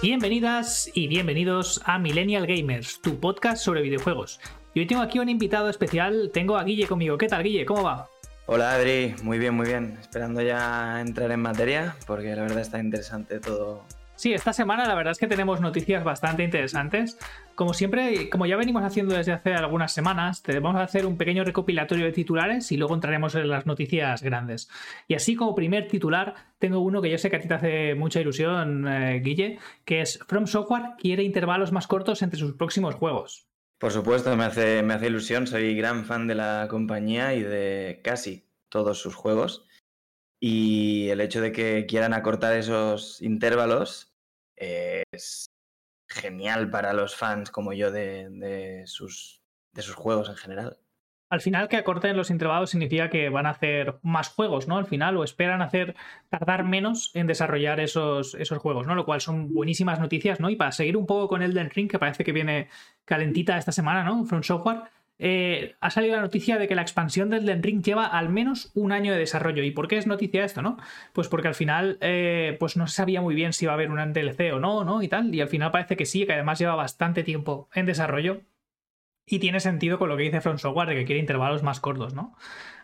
Bienvenidas y bienvenidos a Millennial Gamers, tu podcast sobre videojuegos. Y hoy tengo aquí un invitado especial, tengo a Guille conmigo. ¿Qué tal, Guille? ¿Cómo va? Hola Adri, muy bien, muy bien. Esperando ya entrar en materia, porque la verdad está interesante todo. Sí, esta semana la verdad es que tenemos noticias bastante interesantes. Como siempre, como ya venimos haciendo desde hace algunas semanas, te vamos a hacer un pequeño recopilatorio de titulares y luego entraremos en las noticias grandes. Y así como primer titular, tengo uno que yo sé que a ti te hace mucha ilusión, eh, Guille, que es From Software quiere intervalos más cortos entre sus próximos juegos. Por supuesto, me hace, me hace ilusión, soy gran fan de la compañía y de casi todos sus juegos. Y el hecho de que quieran acortar esos intervalos es genial para los fans como yo de, sus, de sus juegos en general. Al final que acorten los intervalos significa que van a hacer más juegos, ¿no? Al final, o esperan hacer tardar menos en desarrollar esos, esos juegos, ¿no? Lo cual son buenísimas noticias, ¿no? Y para seguir un poco con Elden Ring, que parece que viene calentita esta semana, ¿no? From Software, eh, ha salido la noticia de que la expansión del Elden Ring lleva al menos un año de desarrollo. ¿Y por qué es noticia esto, no? Pues porque al final eh, pues no se sabía muy bien si iba a haber un DLC o no, ¿no? Y tal. Y al final parece que sí, que además lleva bastante tiempo en desarrollo. Y tiene sentido con lo que dice From Software que quiere intervalos más cortos, ¿no?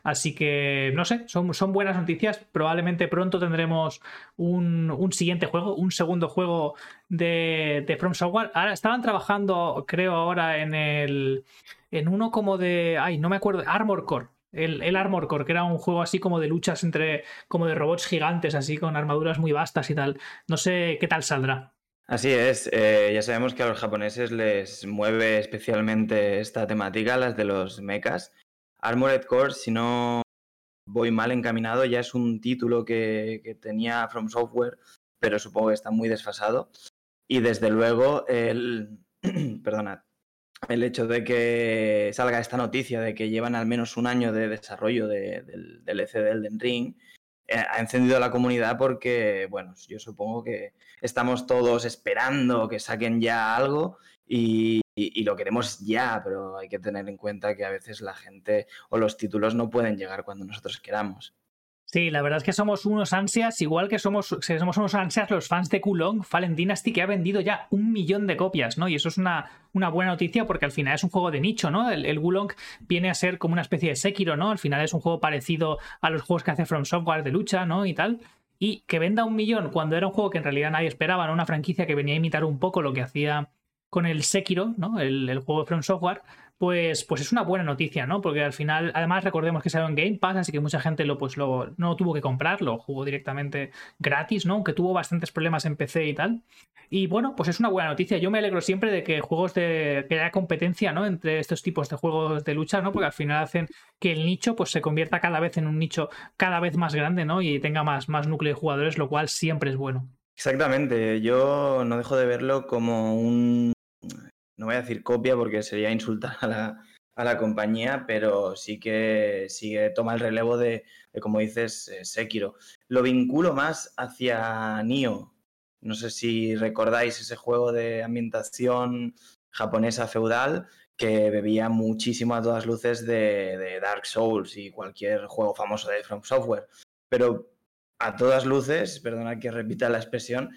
Así que, no sé, son, buenas noticias. Probablemente pronto tendremos un, siguiente juego, un segundo juego de, de, From Software. Ahora estaban trabajando, creo, ahora en el. En uno como de. Ay, no me acuerdo. Armor Core. El, el, Armor Core, que era un juego así como de luchas entre. como de robots gigantes, así con armaduras muy vastas y tal. No sé qué tal saldrá. Así es, eh, ya sabemos que a los japoneses les mueve especialmente esta temática, las de los mechas. Armored Core, si no voy mal encaminado, ya es un título que, tenía From Software, pero supongo que está muy desfasado. Y desde luego, el, perdonad, el hecho de que salga esta noticia de que llevan al menos un año de desarrollo del DLC de Elden Ring ha encendido la comunidad porque, bueno, yo supongo que estamos todos esperando que saquen ya algo y, lo queremos ya, pero hay que tener en cuenta que a veces la gente o los títulos no pueden llegar cuando nosotros queramos. Sí, la verdad es que somos unos ansias, igual que somos, somos unos ansias los fans de Kulong, Fallen Dynasty, que ha vendido ya un millón de copias, ¿no? Y eso es una, una buena noticia porque al final es un juego de nicho, ¿no? El, el Wulong viene a ser como una especie de Sekiro, ¿no? Al final es un juego parecido a los juegos que hace From Software de lucha, ¿no? Y tal. Y que venda un millón cuando era un juego que en realidad nadie esperaba, ¿no? Una franquicia que venía a imitar un poco lo que hacía con el Sekiro, ¿no? El, juego de From Software pues, pues es una buena noticia, ¿no? Porque al final, además recordemos que salió en Game Pass, así que mucha gente lo, pues, lo, no tuvo que comprarlo, jugó directamente gratis, ¿no? Aunque tuvo bastantes problemas en PC y tal. Y bueno, pues es una buena noticia. Yo me alegro siempre de que juegos de que haya competencia, ¿no? Entre estos tipos de juegos de lucha, ¿no? Porque al final hacen que el nicho pues se convierta cada vez en un nicho cada vez más grande, ¿no? Y tenga más, más núcleo de jugadores, lo cual siempre es bueno. Exactamente, yo no dejo de verlo como un no voy a decir copia porque sería insultar a la, compañía, pero sí que, sigue toma el relevo de, como dices, eh, Sekiro. Lo vinculo más hacia Nio. No sé si recordáis ese juego de ambientación japonesa feudal que bebía muchísimo a todas luces de, de Dark Souls y cualquier juego famoso de From Software. Pero a todas luces, perdona que repita la expresión,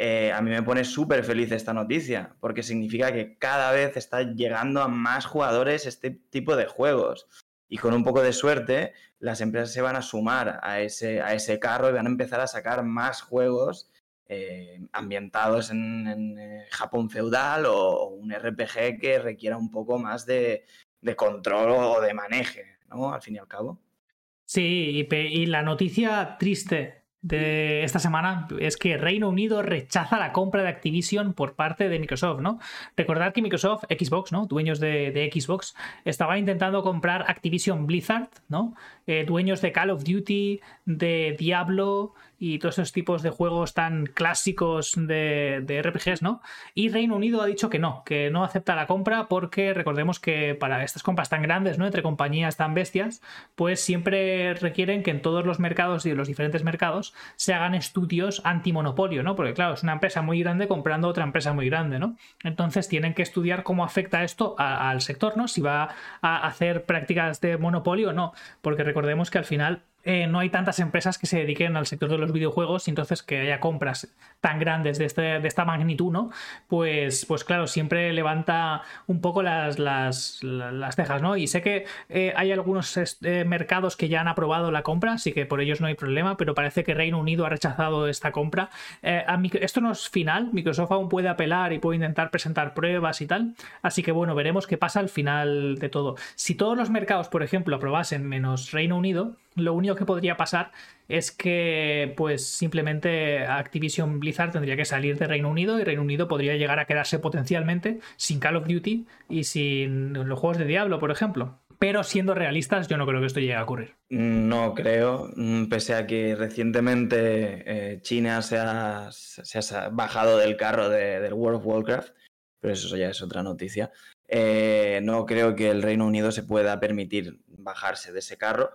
eh, a mí me pone súper feliz esta noticia, porque significa que cada vez está llegando a más jugadores este tipo de juegos. Y con un poco de suerte, las empresas se van a sumar a ese, a ese carro y van a empezar a sacar más juegos eh, ambientados en, eh, Japón feudal o un RPG que requiera un poco más de, control o de maneje, ¿no? Al fin y al cabo. Sí, y la noticia triste de esta semana es que Reino Unido rechaza la compra de Activision por parte de Microsoft, ¿no? Recordad que Microsoft, Xbox, ¿no? Dueños de, Xbox, estaba intentando comprar Activision Blizzard, ¿no? Eh, dueños de Call of Duty, de Diablo y todos esos tipos de juegos tan clásicos de, de, RPGs, ¿no? Y Reino Unido ha dicho que no, que no acepta la compra porque recordemos que para estas compras tan grandes, ¿no? Entre compañías tan bestias, pues siempre requieren que en todos los mercados y en los diferentes mercados se hagan estudios antimonopolio, ¿no? Porque claro, es una empresa muy grande comprando otra empresa muy grande, ¿no? Entonces tienen que estudiar cómo afecta esto al sector, ¿no? Si va a hacer prácticas de monopolio o no, porque recordemos que al final eh, no hay tantas empresas que se dediquen al sector de los videojuegos y entonces que haya compras tan grandes de, este, de esta magnitud, ¿no? Pues, pues claro, siempre levanta un poco las, las, las cejas, ¿no? Y sé que eh, hay algunos eh, mercados que ya han aprobado la compra, así que por ellos no hay problema, pero parece que Reino Unido ha rechazado esta compra. A esto no es final, Microsoft aún puede apelar y puede intentar presentar pruebas y tal, así que bueno, veremos qué pasa al final de todo. Si todos los mercados, por ejemplo, aprobasen menos Reino Unido, lo único que podría pasar es que, pues, simplemente Activision Blizzard tendría que salir de Reino Unido y Reino Unido podría llegar a quedarse potencialmente sin Call of Duty y sin los juegos de Diablo, por ejemplo. Pero siendo realistas, yo no creo que esto llegue a ocurrir. No creo, mm, pese a que recientemente eh, China se ha, bajado del carro del World of Warcraft, pero eso ya es otra noticia. Eh, no creo que el Reino Unido se pueda permitir bajarse de ese carro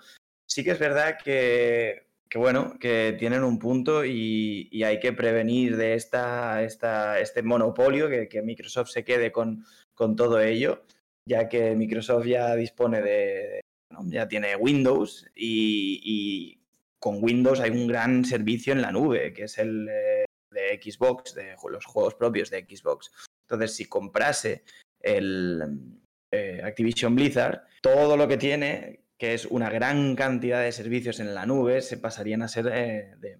sí que es verdad que, bueno, que tienen un punto y, hay que prevenir de esta, esta este monopolio, que, Microsoft se quede con, con, todo ello, ya que Microsoft ya dispone de, ya tiene Windows y, con Windows hay un gran servicio en la nube, que es el de, Xbox, de los juegos propios de Xbox. Entonces, si comprase el eh, Activision Blizzard, todo lo que tiene que es una gran cantidad de servicios en la nube, se pasarían a ser eh, de,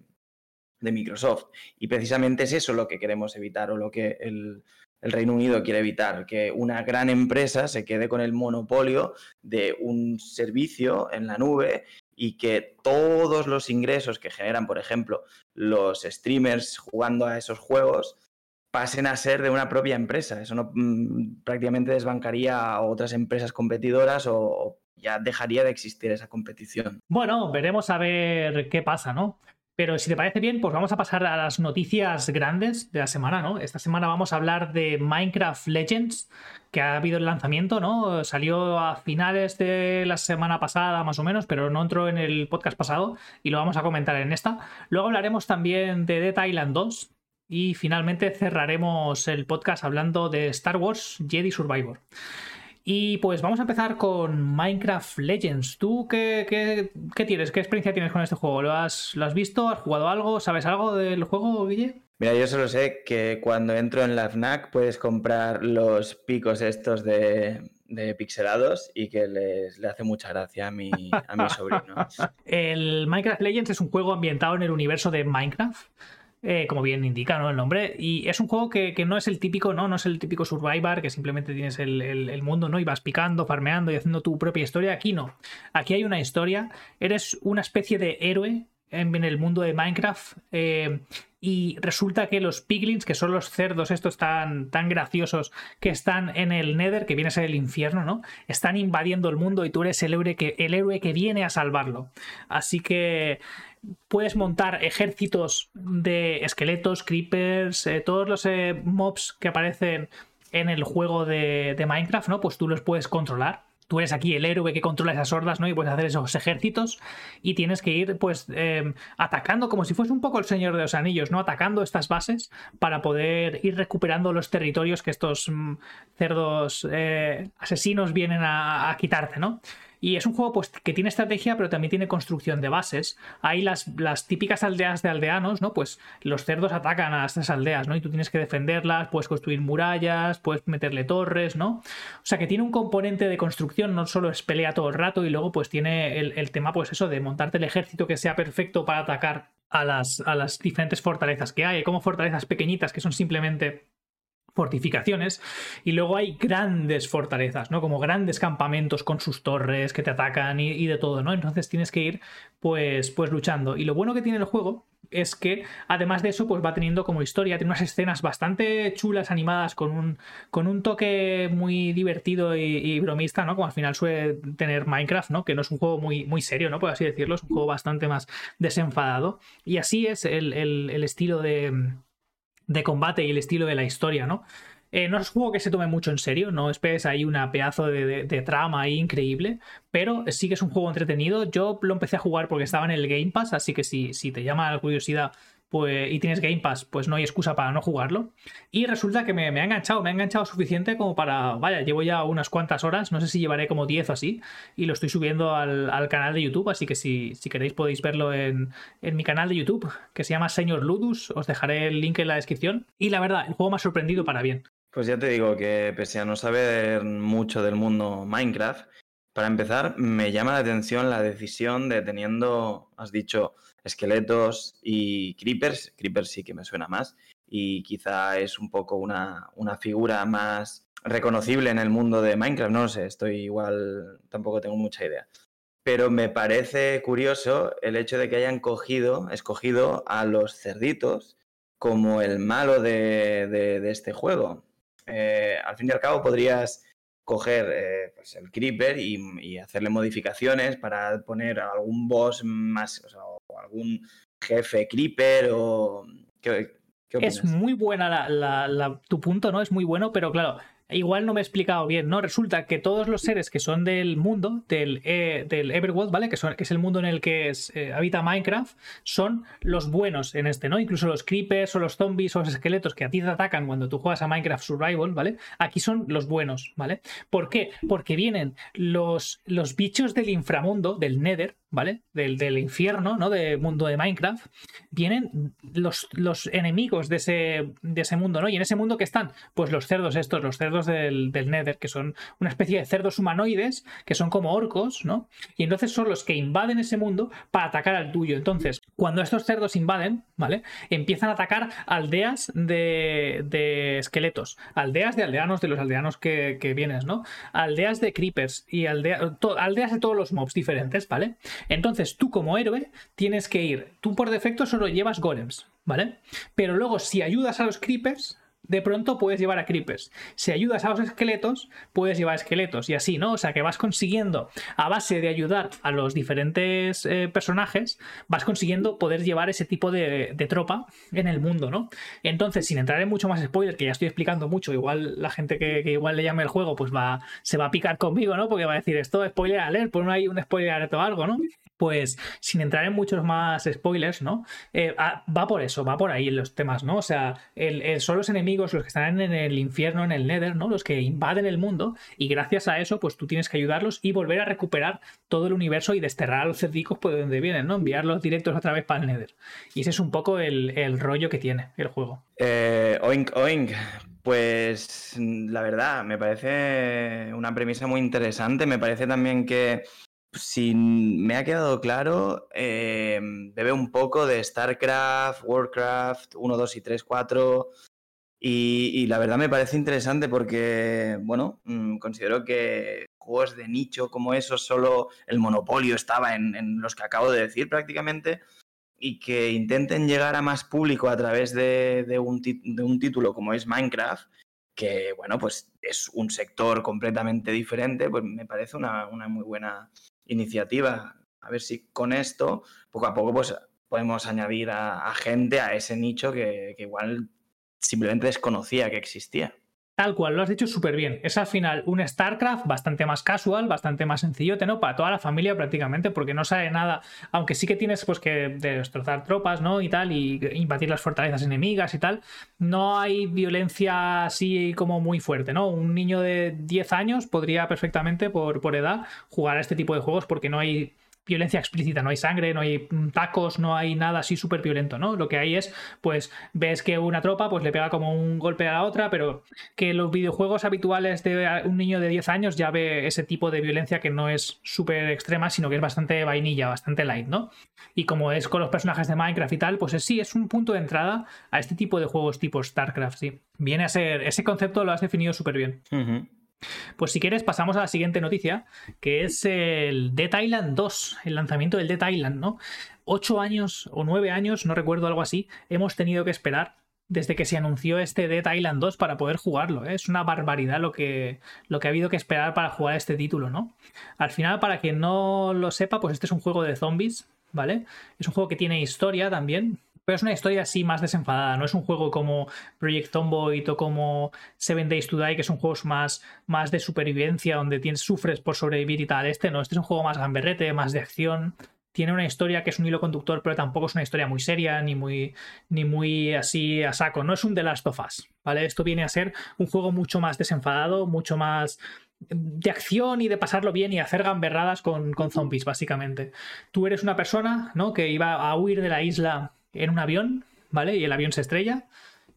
Microsoft. Y precisamente es eso lo que queremos evitar o lo que el, Reino Unido quiere evitar, que una gran empresa se quede con el monopolio de un servicio en la nube y que todos los ingresos que generan, por ejemplo, los streamers jugando a esos juegos, pasen a ser de una propia empresa. Eso no mm, prácticamente desbancaría a otras empresas competidoras o, ya dejaría de existir esa competición. Bueno, veremos a ver qué pasa, ¿no? Pero si te parece bien, pues vamos a pasar a las noticias grandes de la semana, ¿no? Esta semana vamos a hablar de Minecraft Legends, que ha habido el lanzamiento, ¿no? Salió a finales de la semana pasada, más o menos, pero no entró en el podcast pasado y lo vamos a comentar en esta. Luego hablaremos también de Dead Island 2 y finalmente cerraremos el podcast hablando de Star Wars Jedi Survivor. Y pues vamos a empezar con Minecraft Legends. ¿Tú qué, qué, tienes? ¿Qué experiencia tienes con este juego? ¿Lo has, ¿Lo has visto? ¿Has jugado algo? ¿Sabes algo del juego, Guille? Mira, yo solo sé que cuando entro en la FNAC puedes comprar los picos estos de, pixelados y que les, le hace mucha gracia a mi, a mi sobrino. el Minecraft Legends es un juego ambientado en el universo de Minecraft. Eh, como bien indica ¿no? el nombre. Y es un juego que, no es el típico, ¿no? No es el típico Survivor, que simplemente tienes el, mundo, ¿no? Y vas picando, farmeando y haciendo tu propia historia. Aquí no. Aquí hay una historia. Eres una especie de héroe en, el mundo de Minecraft. Eh, y resulta que los piglins, que son los cerdos estos tan, tan graciosos que están en el Nether, que viene a ser el infierno, ¿no? Están invadiendo el mundo y tú eres el héroe que, el héroe que viene a salvarlo. Así que puedes montar ejércitos de esqueletos, creepers, eh, todos los eh, mobs que aparecen en el juego de, Minecraft, ¿no? Pues tú los puedes controlar. Tú eres aquí el héroe que controla esas hordas, ¿no? Y puedes hacer esos ejércitos y tienes que ir, pues, em, atacando como si fuese un poco el Señor de los Anillos, ¿no? Atacando estas bases para poder ir recuperando los territorios que estos mm, cerdos eh, asesinos vienen a, a quitarte, ¿no? Y es un juego pues, que tiene estrategia, pero también tiene construcción de bases. Hay las, las típicas aldeas de aldeanos, ¿no? Pues los cerdos atacan a estas aldeas, ¿no? Y tú tienes que defenderlas, puedes construir murallas, puedes meterle torres, ¿no? O sea que tiene un componente de construcción, no solo es pelea todo el rato, y luego pues tiene el, tema, pues eso, de montarte el ejército que sea perfecto para atacar a las, a las diferentes fortalezas que hay. Hay como fortalezas pequeñitas que son simplemente fortificaciones y luego hay grandes fortalezas, ¿no? Como grandes campamentos con sus torres que te atacan y, de todo, ¿no? Entonces tienes que ir pues, pues luchando. Y lo bueno que tiene el juego es que además de eso pues va teniendo como historia, tiene unas escenas bastante chulas, animadas, con un, con un toque muy divertido y, bromista, ¿no? Como al final suele tener Minecraft, ¿no? Que no es un juego muy, muy serio, ¿no? Por así decirlo, es un juego bastante más desenfadado. Y así es el estilo de de combate y el estilo de la historia, ¿no? Eh, no es un juego que se tome mucho en serio, no esperes ahí una pedazo de, trama increíble, pero sí que es un juego entretenido. Yo lo empecé a jugar porque estaba en el Game Pass, así que si, si te llama la curiosidad, pues, y tienes Game Pass, pues no hay excusa para no jugarlo. Y resulta que me, ha enganchado, me ha enganchado suficiente como para, vaya, llevo ya unas cuantas horas, no sé si llevaré como 10 o así, y lo estoy subiendo al, canal de YouTube, así que si, si queréis podéis verlo en, en, mi canal de YouTube, que se llama Señor Ludus, os dejaré el link en la descripción. Y la verdad, el juego me ha sorprendido para bien. Pues ya te digo que pese a no saber mucho del mundo Minecraft, para empezar, me llama la atención la decisión de teniendo, has dicho, esqueletos y creepers. Creepers sí que me suena más. Y quizá es un poco una, una figura más reconocible en el mundo de Minecraft. No lo sé, estoy igual, tampoco tengo mucha idea. Pero me parece curioso el hecho de que hayan cogido, escogido a los cerditos como el malo de, este juego. Eh, al fin y al cabo podrías coger eh, pues el Creeper y, hacerle modificaciones para poner algún boss más, o, algún jefe Creeper o... ¿Qué, es muy buena tu punto, ¿no? Es muy bueno, pero claro, igual no me he explicado bien, ¿no? Resulta que todos los seres que son del mundo, del, eh, del Everworld, ¿vale? Que, es el mundo en el que eh, habita Minecraft, son los buenos en este, ¿no? Incluso los creepers o los zombies o los esqueletos que a ti te atacan cuando tú juegas a Minecraft Survival, ¿vale? Aquí son los buenos, ¿vale? ¿Por qué? Porque vienen los, los bichos del inframundo, del Nether, ¿vale? Del, del, infierno, ¿no? Del mundo de Minecraft, vienen los, los enemigos de ese, de ese, mundo, ¿no? Y en ese mundo que están, pues los cerdos estos, los cerdos del, del, Nether, que son una especie de cerdos humanoides, que son como orcos, ¿no? Y entonces son los que invaden ese mundo para atacar al tuyo. Entonces, cuando estos cerdos invaden, ¿vale? Empiezan a atacar aldeas de, de esqueletos, aldeas de aldeanos, de los aldeanos que, que vienes, ¿no? Aldeas de creepers y aldea, aldeas de todos los mobs diferentes, ¿vale? Entonces tú como héroe tienes que ir, tú por defecto solo llevas golems, ¿vale? Pero luego si ayudas a los creepers, de pronto puedes llevar a creepers. Si ayudas a los esqueletos, puedes llevar esqueletos y así, ¿no? O sea que vas consiguiendo, a base de ayudar a los diferentes eh, personajes, vas consiguiendo poder llevar ese tipo de, tropa en el mundo, ¿no? Entonces, sin entrar en mucho más spoiler, que ya estoy explicando mucho, igual la gente que, igual le llame el juego, pues va, se va a picar conmigo, ¿no? Porque va a decir esto, spoiler alert, pues no hay un spoiler alert o algo, ¿no? Pues sin entrar en muchos más spoilers, ¿no? Eh, ah, va por eso, va por ahí los temas, ¿no? O sea, son los enemigos los que están en el infierno, en el Nether, ¿no? Los que invaden el mundo y gracias a eso, pues tú tienes que ayudarlos y volver a recuperar todo el universo y desterrar a los cerdicos por donde vienen, ¿no? Enviarlos directos otra vez para el Nether. Y ese es un poco el, rollo que tiene el juego. Eh, oink, oink. Pues la verdad, me parece una premisa muy interesante. Me parece también que si me ha quedado claro, eh, bebe un poco de StarCraft, Warcraft 1, 2 y 3, 4. Y, la verdad me parece interesante porque, bueno, mm, considero que juegos de nicho como esos, solo el monopolio estaba en, los que acabo de decir prácticamente, y que intenten llegar a más público a través de, un, de un título como es Minecraft, que, bueno, pues es un sector completamente diferente, pues me parece una, una muy buena iniciativa. A ver si con esto, poco a poco, pues podemos añadir a, gente a ese nicho que, igual simplemente desconocía que existía. Tal cual, lo has dicho súper bien. Es al final un StarCraft bastante más casual, bastante más sencillo, ¿no? Para toda la familia prácticamente, porque no sabe nada, aunque sí que tienes pues que destrozar tropas, ¿no? Y tal, y invadir las fortalezas enemigas y tal. No hay violencia así como muy fuerte, ¿no? Un niño de 10 años podría perfectamente, por, por edad, jugar a este tipo de juegos porque no hay violencia explícita, no hay sangre, no hay tacos, no hay nada así súper violento, ¿no? Lo que hay es, pues, ves que una tropa pues le pega como un golpe a la otra, pero que los videojuegos habituales de un niño de 10 años ya ve ese tipo de violencia que no es súper extrema, sino que es bastante vainilla, bastante light, ¿no? Y como es con los personajes de Minecraft y tal, pues sí, es un punto de entrada a este tipo de juegos tipo StarCraft, sí. Viene a ser, ese concepto lo has definido súper bien. Pues si quieres pasamos a la siguiente noticia, que es el Dead Island 2, el lanzamiento del Dead Island, ¿no? Ocho años o nueve años, no recuerdo algo así, hemos tenido que esperar desde que se anunció este Dead Island 2 para poder jugarlo. ¿eh? Es una barbaridad lo que, lo que ha habido que esperar para jugar este título, ¿no? Al final, para quien no lo sepa, pues este es un juego de zombies, ¿vale? Es un juego que tiene historia también, pero es una historia así más desenfadada, no es un juego como Project Zomboid o como Seven Days to Die, que son juegos más, más de supervivencia, donde tienes, sufres por sobrevivir y tal. Este no, este es un juego más gamberrete, más de acción. tiene una historia que es un hilo conductor, pero tampoco es una historia muy seria, ni muy, ni muy así a saco. No es un The Last of Us, ¿vale? Esto viene a ser un juego mucho más desenfadado, mucho más de acción y de pasarlo bien y hacer gamberradas con, con zombies, básicamente. Tú eres una persona, ¿no? Que iba a huir de la isla en un avión, ¿vale? Y el avión se estrella.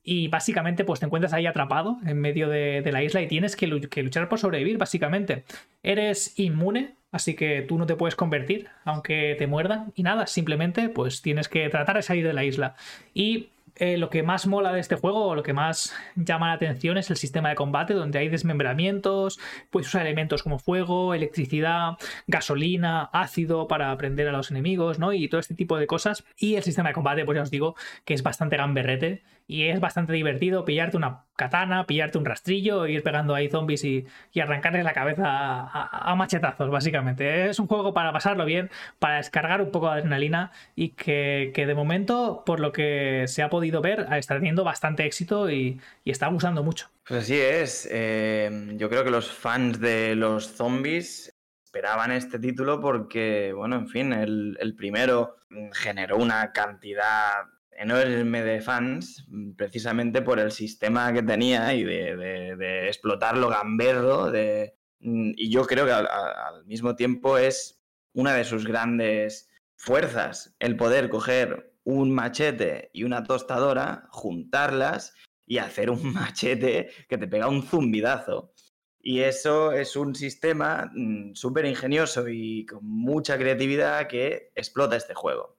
Y básicamente, pues te encuentras ahí atrapado en medio de, la isla y tienes que, luchar por sobrevivir, básicamente. Eres inmune, así que tú no te puedes convertir, aunque te muerdan. Y nada, simplemente, pues tienes que tratar de salir de la isla. Y eh, lo que más mola de este juego, o lo que más llama la atención es el sistema de combate, donde hay desmembramientos, puedes usar elementos como fuego, electricidad, gasolina, ácido para prender a los enemigos, ¿no? Y todo este tipo de cosas. Y el sistema de combate, pues ya os digo que es bastante gamberrete y es bastante divertido pillarte una katana, pillarte un rastrillo, ir pegando ahí zombies y, y arrancarles la cabeza a, machetazos, básicamente. Es un juego para pasarlo bien, para descargar un poco de adrenalina y que, de momento, por lo que se ha podido ver, está teniendo bastante éxito y, está gustando mucho. Pues así es. Eh, yo creo que los fans de los zombies esperaban este título porque, bueno, en fin, el primero generó una cantidad enorme de fans precisamente por el sistema que tenía y de, explotar lo gamberro. De, mm, y yo creo que al, mismo tiempo es una de sus grandes fuerzas el poder coger un machete y una tostadora, juntarlas y hacer un machete que te pega un zumbidazo. Y eso es un sistema mm, súper ingenioso y con mucha creatividad que explota este juego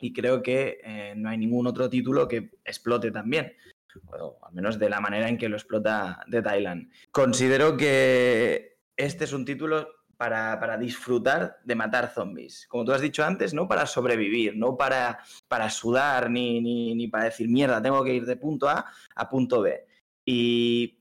y creo que eh, no hay ningún otro título que explote también, o al menos de la manera en que lo explota The Thailand. Considero que este es un título para, disfrutar de matar zombies. Como tú has dicho antes, no para sobrevivir, no para, para sudar ni, ni, ni para decir, mierda, tengo que ir de punto A a punto B. Y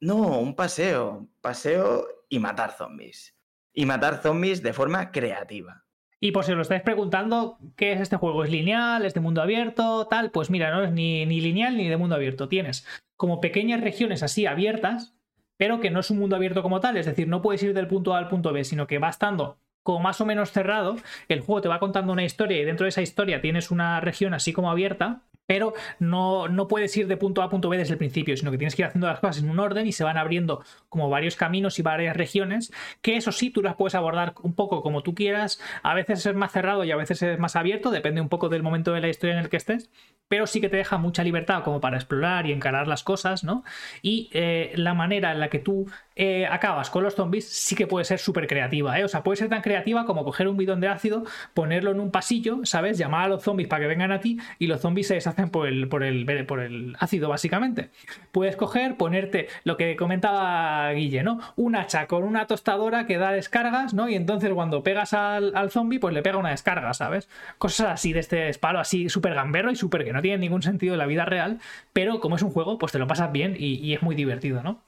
no, un paseo, paseo y matar zombies. Y matar zombies de forma creativa. Y por si os lo estáis preguntando, ¿qué es este juego? ¿Es lineal? ¿Es de mundo abierto? Tal, pues mira, no es ni, ni lineal ni de mundo abierto. Tienes como pequeñas regiones así abiertas, pero que no es un mundo abierto como tal. Es decir, no puedes ir del punto A al punto B, sino que va estando como más o menos cerrado. El juego te va contando una historia y dentro de esa historia tienes una región así como abierta pero no, no, puedes ir de punto A a punto B desde el principio, sino que tienes que ir haciendo las cosas en un orden y se van abriendo como varios caminos y varias regiones, que eso sí, tú las puedes abordar un poco como tú quieras, a veces es más cerrado y a veces es más abierto, depende un poco del momento de la historia en el que estés, pero sí que te deja mucha libertad como para explorar y encarar las cosas, ¿no? Y eh, la manera en la que tú eh, acabas con los zombies sí que puede ser súper creativa, ¿eh? O sea, puede ser tan creativa como coger un bidón de ácido, ponerlo en un pasillo, ¿sabes? Llamar a los zombies para que vengan a ti y los zombies se deshacen por el, ácido, básicamente. Puedes coger, ponerte lo que comentaba Guille, ¿no? Un hacha con una tostadora que da descargas, ¿no? Y entonces cuando pegas al, al zombie, pues le pega una descarga, ¿sabes? Cosas así de este espalo, así súper gamberro y súper que no tiene ningún sentido en la vida real, pero como es un juego, pues te lo pasas bien y, es muy divertido, ¿no?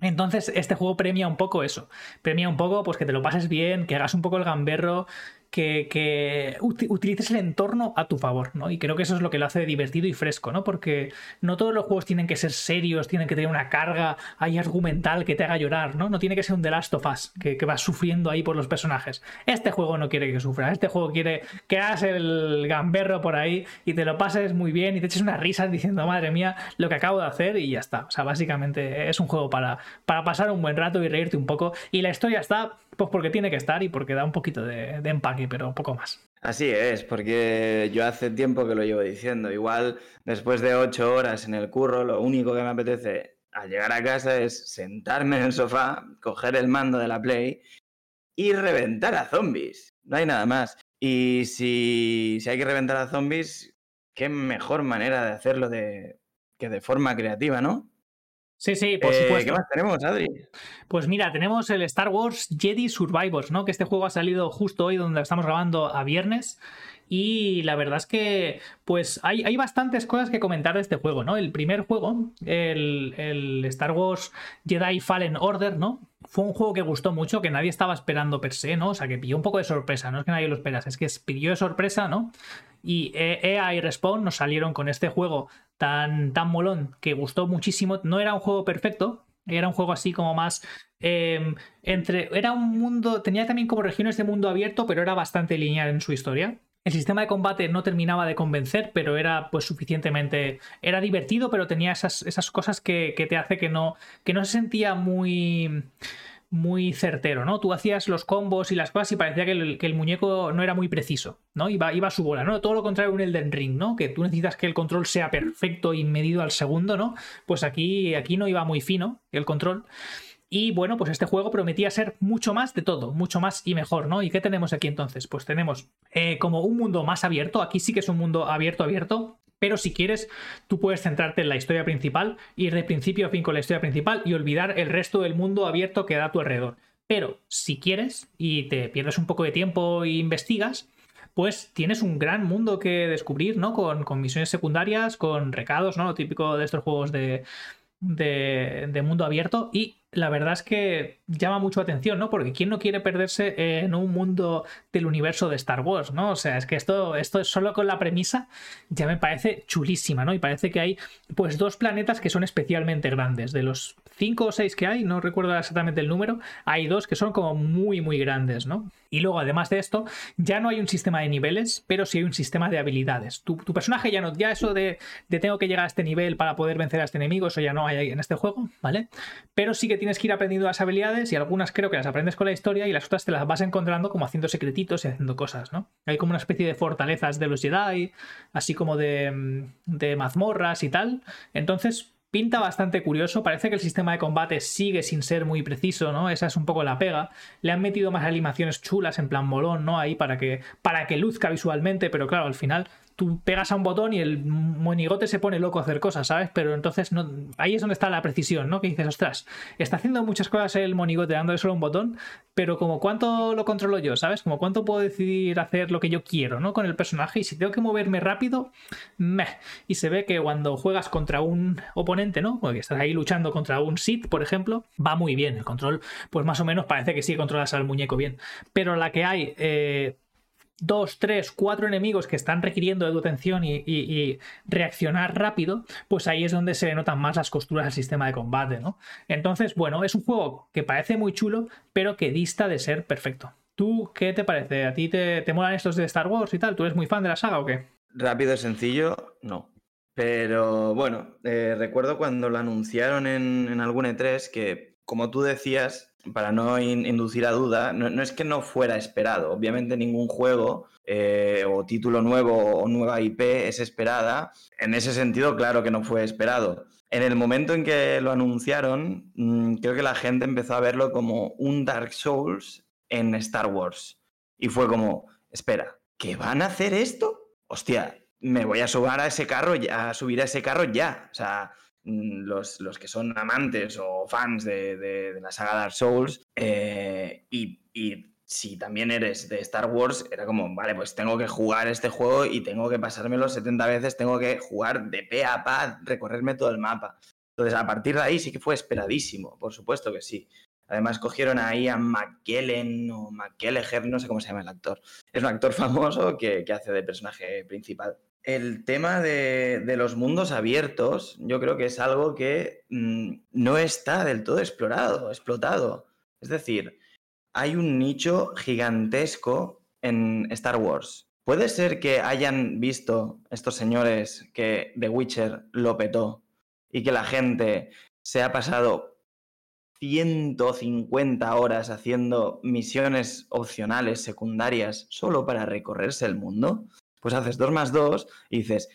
Entonces, este juego premia un poco eso. Premia un poco, pues que te lo pases bien, que hagas un poco el gamberro, que, utilices el entorno a tu favor, ¿no? Y creo que eso es lo que lo hace divertido y fresco, ¿no? Porque no todos los juegos tienen que ser serios, tienen que tener una carga ahí argumental que te haga llorar, ¿no? No tiene que ser un The Last of Us, que, vas sufriendo ahí por los personajes. Este juego no quiere que sufras, este juego quiere que hagas el gamberro por ahí y te lo pases muy bien y te eches unas risas diciendo, madre mía, lo que acabo de hacer y ya está. O sea, básicamente es un juego para, para pasar un buen rato y reírte un poco. Y la historia está, pues porque tiene que estar y porque da un poquito de, empaque pero poco más. Así es, porque yo hace tiempo que lo llevo diciendo. Igual después de ocho horas en el curro, lo único que me apetece al llegar a casa es sentarme en el sofá, coger el mando de la Play y reventar a zombies. No hay nada más. Y si, si hay que reventar a zombies, qué mejor manera de hacerlo de, que de forma creativa, ¿no? Sí, sí, por eh, supuesto. ¿Qué más tenemos, Adri? Pues mira, tenemos el Star Wars Jedi Survivors, ¿no? Que este juego ha salido justo hoy donde estamos grabando a viernes. Y la verdad es que, pues, hay, hay bastantes cosas que comentar de este juego, ¿no? El primer juego, el, el, Star Wars Jedi Fallen Order, ¿no? Fue un juego que gustó mucho, que nadie estaba esperando per se, ¿no? O sea, que pilló un poco de sorpresa, no es que nadie lo esperase, es que pilló de sorpresa, ¿no? Y EA y Respawn nos salieron con este juego tan, tan molón que gustó muchísimo. No era un juego perfecto, era un juego así como más Em, entre, era un mundo, tenía también como regiones de mundo abierto, pero era bastante lineal en su historia. El sistema de combate no terminaba de convencer, pero era pues suficientemente. Era divertido, pero tenía esas, esas cosas que, te hace que no. que no se sentía muy. muy certero, ¿no? Tú hacías los combos y las cosas y parecía que el, muñeco no era muy preciso, ¿no? Iba, iba a su bola, ¿no? Todo lo contrario un Elden Ring, ¿no? Que tú necesitas que el control sea perfecto y medido al segundo, ¿no? Pues aquí, aquí no iba muy fino el control. Y bueno, pues este juego prometía ser mucho más de todo, mucho más y mejor, ¿no? ¿Y qué tenemos aquí entonces? Pues tenemos eh, como un mundo más abierto, aquí sí que es un mundo abierto, abierto, pero si quieres, tú puedes centrarte en la historia principal, ir de principio a fin con la historia principal y olvidar el resto del mundo abierto que da a tu alrededor. Pero si quieres y te pierdes un poco de tiempo e investigas, pues tienes un gran mundo que descubrir, ¿no? Con, con misiones secundarias, con recados, ¿no? Lo típico de estos juegos de, de, mundo abierto y la verdad es que llama mucho atención, ¿no? Porque ¿quién no quiere perderse en un mundo del universo de Star Wars, ¿no? O sea, es que esto, esto solo con la premisa ya me parece chulísima, ¿no? Y parece que hay pues dos planetas que son especialmente grandes. De los cinco o seis que hay, no recuerdo exactamente el número, hay dos que son como muy, muy grandes, ¿no? Y luego, además de esto, ya no hay un sistema de niveles, pero sí hay un sistema de habilidades. Tu, personaje ya no, ya eso de, de, tengo que llegar a este nivel para poder vencer a este enemigo, eso ya no hay en este juego, ¿vale? Pero sí que tienes que ir aprendiendo las habilidades y algunas creo que las aprendes con la historia y las otras te las vas encontrando como haciendo secretitos y haciendo cosas, ¿no? Hay como una especie de fortalezas de los Jedi, así como de, de mazmorras y tal. Entonces, Pinta bastante curioso, parece que el sistema de combate sigue sin ser muy preciso, ¿no? Esa es un poco la pega. Le han metido más animaciones chulas en plan molón, ¿no? Ahí para que, para que luzca visualmente, pero claro, al final tú pegas a un botón y el monigote se pone loco a hacer cosas, ¿sabes? Pero entonces no, ahí es donde está la precisión, ¿no? Que dices, ostras, está haciendo muchas cosas el monigote dándole solo un botón, pero como cuánto lo controlo yo, ¿sabes? Como cuánto puedo decidir hacer lo que yo quiero, ¿no? Con el personaje y si tengo que moverme rápido, meh. Y se ve que cuando juegas contra un oponente, ¿no? Porque estás ahí luchando contra un Sith, por ejemplo, va muy bien. El control, pues más o menos parece que sí controlas al muñeco bien. Pero la que hay... Eh, dos, tres, cuatro enemigos que están requiriendo de tu atención y, reaccionar rápido, pues ahí es donde se notan más las costuras del sistema de combate, ¿no? Entonces, bueno, es un juego que parece muy chulo, pero que dista de ser perfecto. ¿Tú qué te parece? ¿A ti te, te molan estos de Star Wars y tal? ¿Tú eres muy fan de la saga o qué? Rápido y sencillo, no. Pero bueno, eh, recuerdo cuando lo anunciaron en, en algún E3 que, como tú decías, para no inducir a duda, no, es que no fuera esperado. Obviamente ningún juego eh, o título nuevo o nueva IP es esperada. En ese sentido, claro que no fue esperado. En el momento en que lo anunciaron, mm, creo que la gente empezó a verlo como un Dark Souls en Star Wars. Y fue como, espera, ¿qué van a hacer esto? Hostia, me voy a subir a ese carro ya, a subir a ese carro ya. O sea, los, los, que son amantes o fans de, la saga Dark Souls eh, y, si también eres de Star Wars, era como, vale, pues tengo que jugar este juego y tengo que pasármelo 70 veces, tengo que jugar de pe a pa, recorrerme todo el mapa. Entonces, a partir de ahí sí que fue esperadísimo, por supuesto que sí. Además, cogieron ahí a McKellen o McKelleher, no sé cómo se llama el actor. Es un actor famoso que, que hace de personaje principal el tema de, los mundos abiertos, yo creo que es algo que mm, no está del todo explorado, explotado. Es decir, hay un nicho gigantesco en Star Wars. Puede ser que hayan visto estos señores que The Witcher lo petó y que la gente se ha pasado 150 horas haciendo misiones opcionales secundarias solo para recorrerse el mundo pues haces 2 más 2 y dices,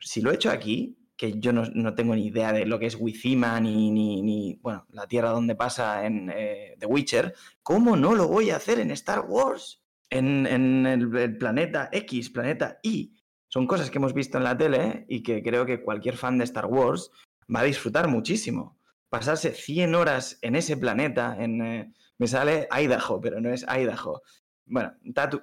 si lo he hecho aquí, que yo no, tengo ni idea de lo que es Wizima ni, ni, bueno, la tierra donde pasa en eh, The Witcher, ¿cómo no lo voy a hacer en Star Wars? En, el, planeta X, planeta Y. Son cosas que hemos visto en la tele y que creo que cualquier fan de Star Wars va a disfrutar muchísimo. Pasarse 100 horas en ese planeta, en, eh, me sale Idaho, pero no es Idaho. Bueno,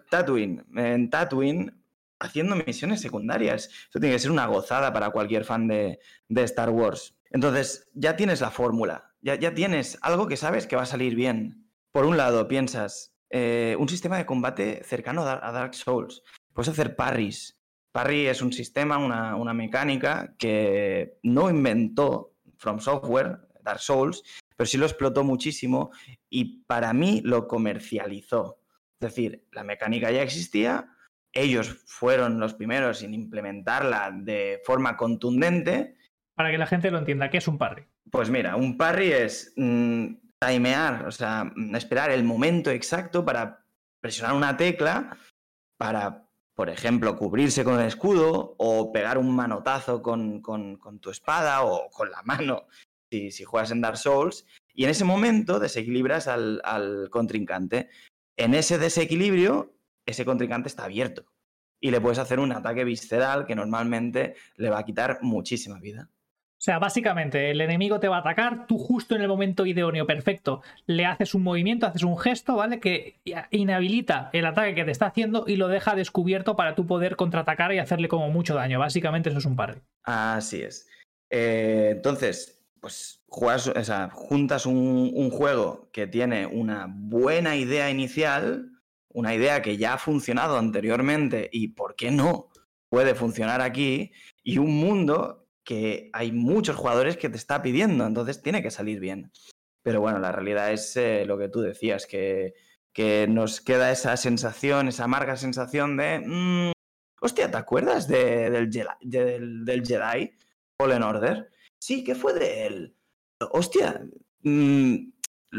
Tatooine. En Tatooine haciendo misiones secundarias. Eso tiene que ser una gozada para cualquier fan de, Star Wars. Entonces, ya tienes la fórmula, ya, ya, tienes algo que sabes que va a salir bien. Por un lado, piensas, eh, un sistema de combate cercano a Dark Souls. Puedes hacer parries. Parry es un sistema, una, una mecánica que no inventó From Software, Dark Souls, pero sí lo explotó muchísimo y para mí lo comercializó. Es decir, la mecánica ya existía, ellos fueron los primeros en implementarla de forma contundente. Para que la gente lo entienda, ¿qué es un parry? Pues mira, un parry es mm, timear, o sea, mm, esperar el momento exacto para presionar una tecla para, por ejemplo, cubrirse con el escudo o pegar un manotazo con, tu espada o con la mano si, si, juegas en Dark Souls. Y en ese momento desequilibras al, al contrincante. En ese desequilibrio, ese contrincante está abierto y le puedes hacer un ataque visceral que normalmente le va a quitar muchísima vida. O sea, básicamente el enemigo te va a atacar, tú justo en el momento idóneo, perfecto, le haces un movimiento, haces un gesto, ¿vale? Que inhabilita el ataque que te está haciendo y lo deja descubierto para tú poder contraatacar y hacerle como mucho daño. Básicamente eso es un parry. Así es. Eh, entonces, pues juegas, o sea, juntas un, un juego que tiene una buena idea inicial, una idea que ya ha funcionado anteriormente y, ¿por qué no? Puede funcionar aquí y un mundo que hay muchos jugadores que te está pidiendo, entonces tiene que salir bien. Pero bueno, la realidad es eh, lo que tú decías, que, que, nos queda esa sensación, esa amarga sensación de, mm, hostia, ¿te acuerdas de, del, Jedi, del, Jedi Fallen Order? Sí, ¿qué fue de él? Hostia, mm,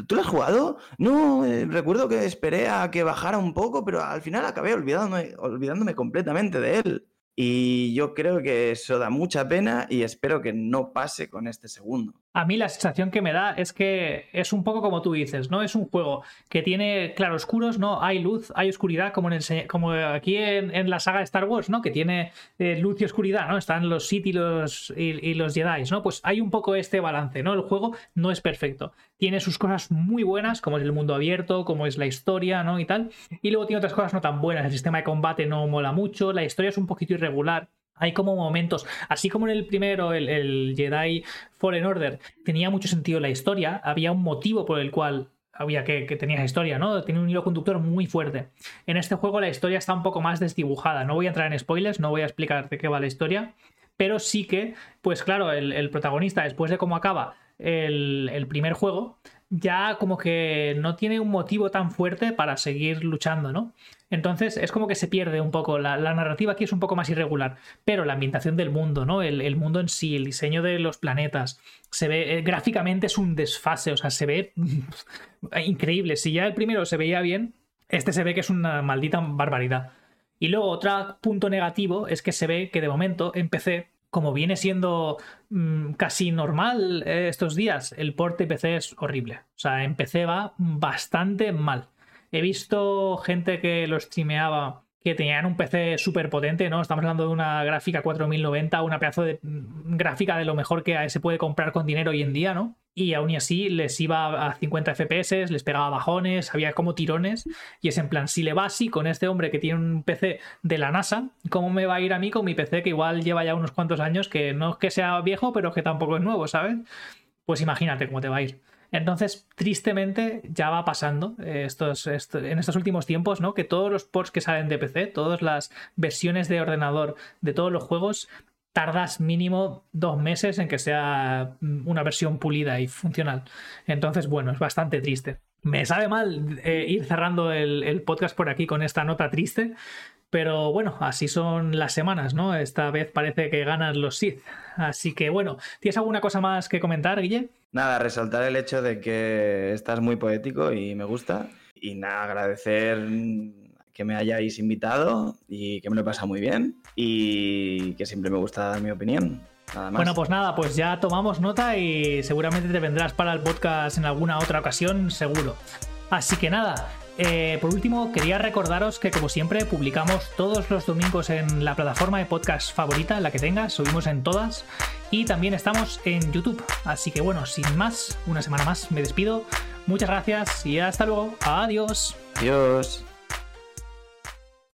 ¿tú lo has jugado? No, eh, recuerdo que esperé a que bajara un poco, pero al final acabé olvidándome, olvidándome completamente de él. Y yo creo que eso da mucha pena y espero que no pase con este segundo. A mí la sensación que me da es que es un poco como tú dices, ¿no? Es un juego que tiene claroscuros, ¿no? Hay luz, hay oscuridad, como, en como aquí en, la saga de Star Wars, ¿no? Que tiene eh, luz y oscuridad, ¿no? Están los Sith y los, y, los Jedi, ¿no? Pues hay un poco este balance, ¿no? El juego no es perfecto. Tiene sus cosas muy buenas, como es el mundo abierto, como es la historia, ¿no? Y tal. Y luego tiene otras cosas no tan buenas. El sistema de combate no mola mucho, la historia es un poquito irregular. Hay como momentos, así como en el primero, el, Jedi Fallen Order, tenía mucho sentido la historia, había un motivo por el cual había que, que historia, ¿no? Tenía un hilo conductor muy fuerte. En este juego la historia está un poco más desdibujada. No voy a entrar en spoilers, no voy a explicar de qué va la historia, pero sí que, pues claro, el, protagonista, después de cómo acaba el, el primer juego, ya como que no tiene un motivo tan fuerte para seguir luchando, ¿no? Entonces es como que se pierde un poco. La, narrativa aquí es un poco más irregular. Pero la ambientación del mundo, ¿no? El, mundo en sí, el diseño de los planetas. Se ve. Eh, gráficamente es un desfase. O sea, se ve increíble. Si ya el primero se veía bien, este se ve que es una maldita barbaridad. Y luego, otro punto negativo es que se ve que de momento en PC, como viene siendo mm, casi normal eh, estos días, el port de PC es horrible. O sea, en PC va bastante mal. He visto gente que lo streameaba que tenían un PC súper potente, ¿no? Estamos hablando de una gráfica 4090, una pedazo de mm, gráfica de lo mejor que se puede comprar con dinero hoy en día, ¿no? Y aún así les iba a 50 FPS, les pegaba bajones, había como tirones. Y es en plan, si le va así con este hombre que tiene un PC de la NASA, ¿cómo me va a ir a mí con mi PC que igual lleva ya unos cuantos años, que no es que sea viejo, pero que tampoco es nuevo, ¿sabes? Pues imagínate cómo te va a ir. Entonces, tristemente, ya va pasando estos, en estos últimos tiempos, ¿no? Que todos los ports que salen de PC, todas las versiones de ordenador de todos los juegos, tardas mínimo dos meses en que sea una versión pulida y funcional. Entonces, bueno, es bastante triste. Me sabe mal eh, ir cerrando el, podcast por aquí con esta nota triste, pero bueno, así son las semanas, ¿no? Esta vez parece que ganan los Sith. Así que bueno, ¿tienes alguna cosa más que comentar, Guille? Nada, resaltar el hecho de que estás muy poético y me gusta. Y nada, agradecer que me hayáis invitado y que me lo he pasado muy bien y que siempre me gusta dar mi opinión. Nada más. Bueno, pues nada, pues ya tomamos nota y seguramente te vendrás para el podcast en alguna otra ocasión, seguro. Así que nada, eh, por último, quería recordaros que como siempre publicamos todos los domingos en la plataforma de podcast favorita, la que tengas, subimos en todas y también estamos en YouTube. Así que bueno, sin más, una semana más me despido. Muchas gracias y hasta luego. Adiós. Adiós.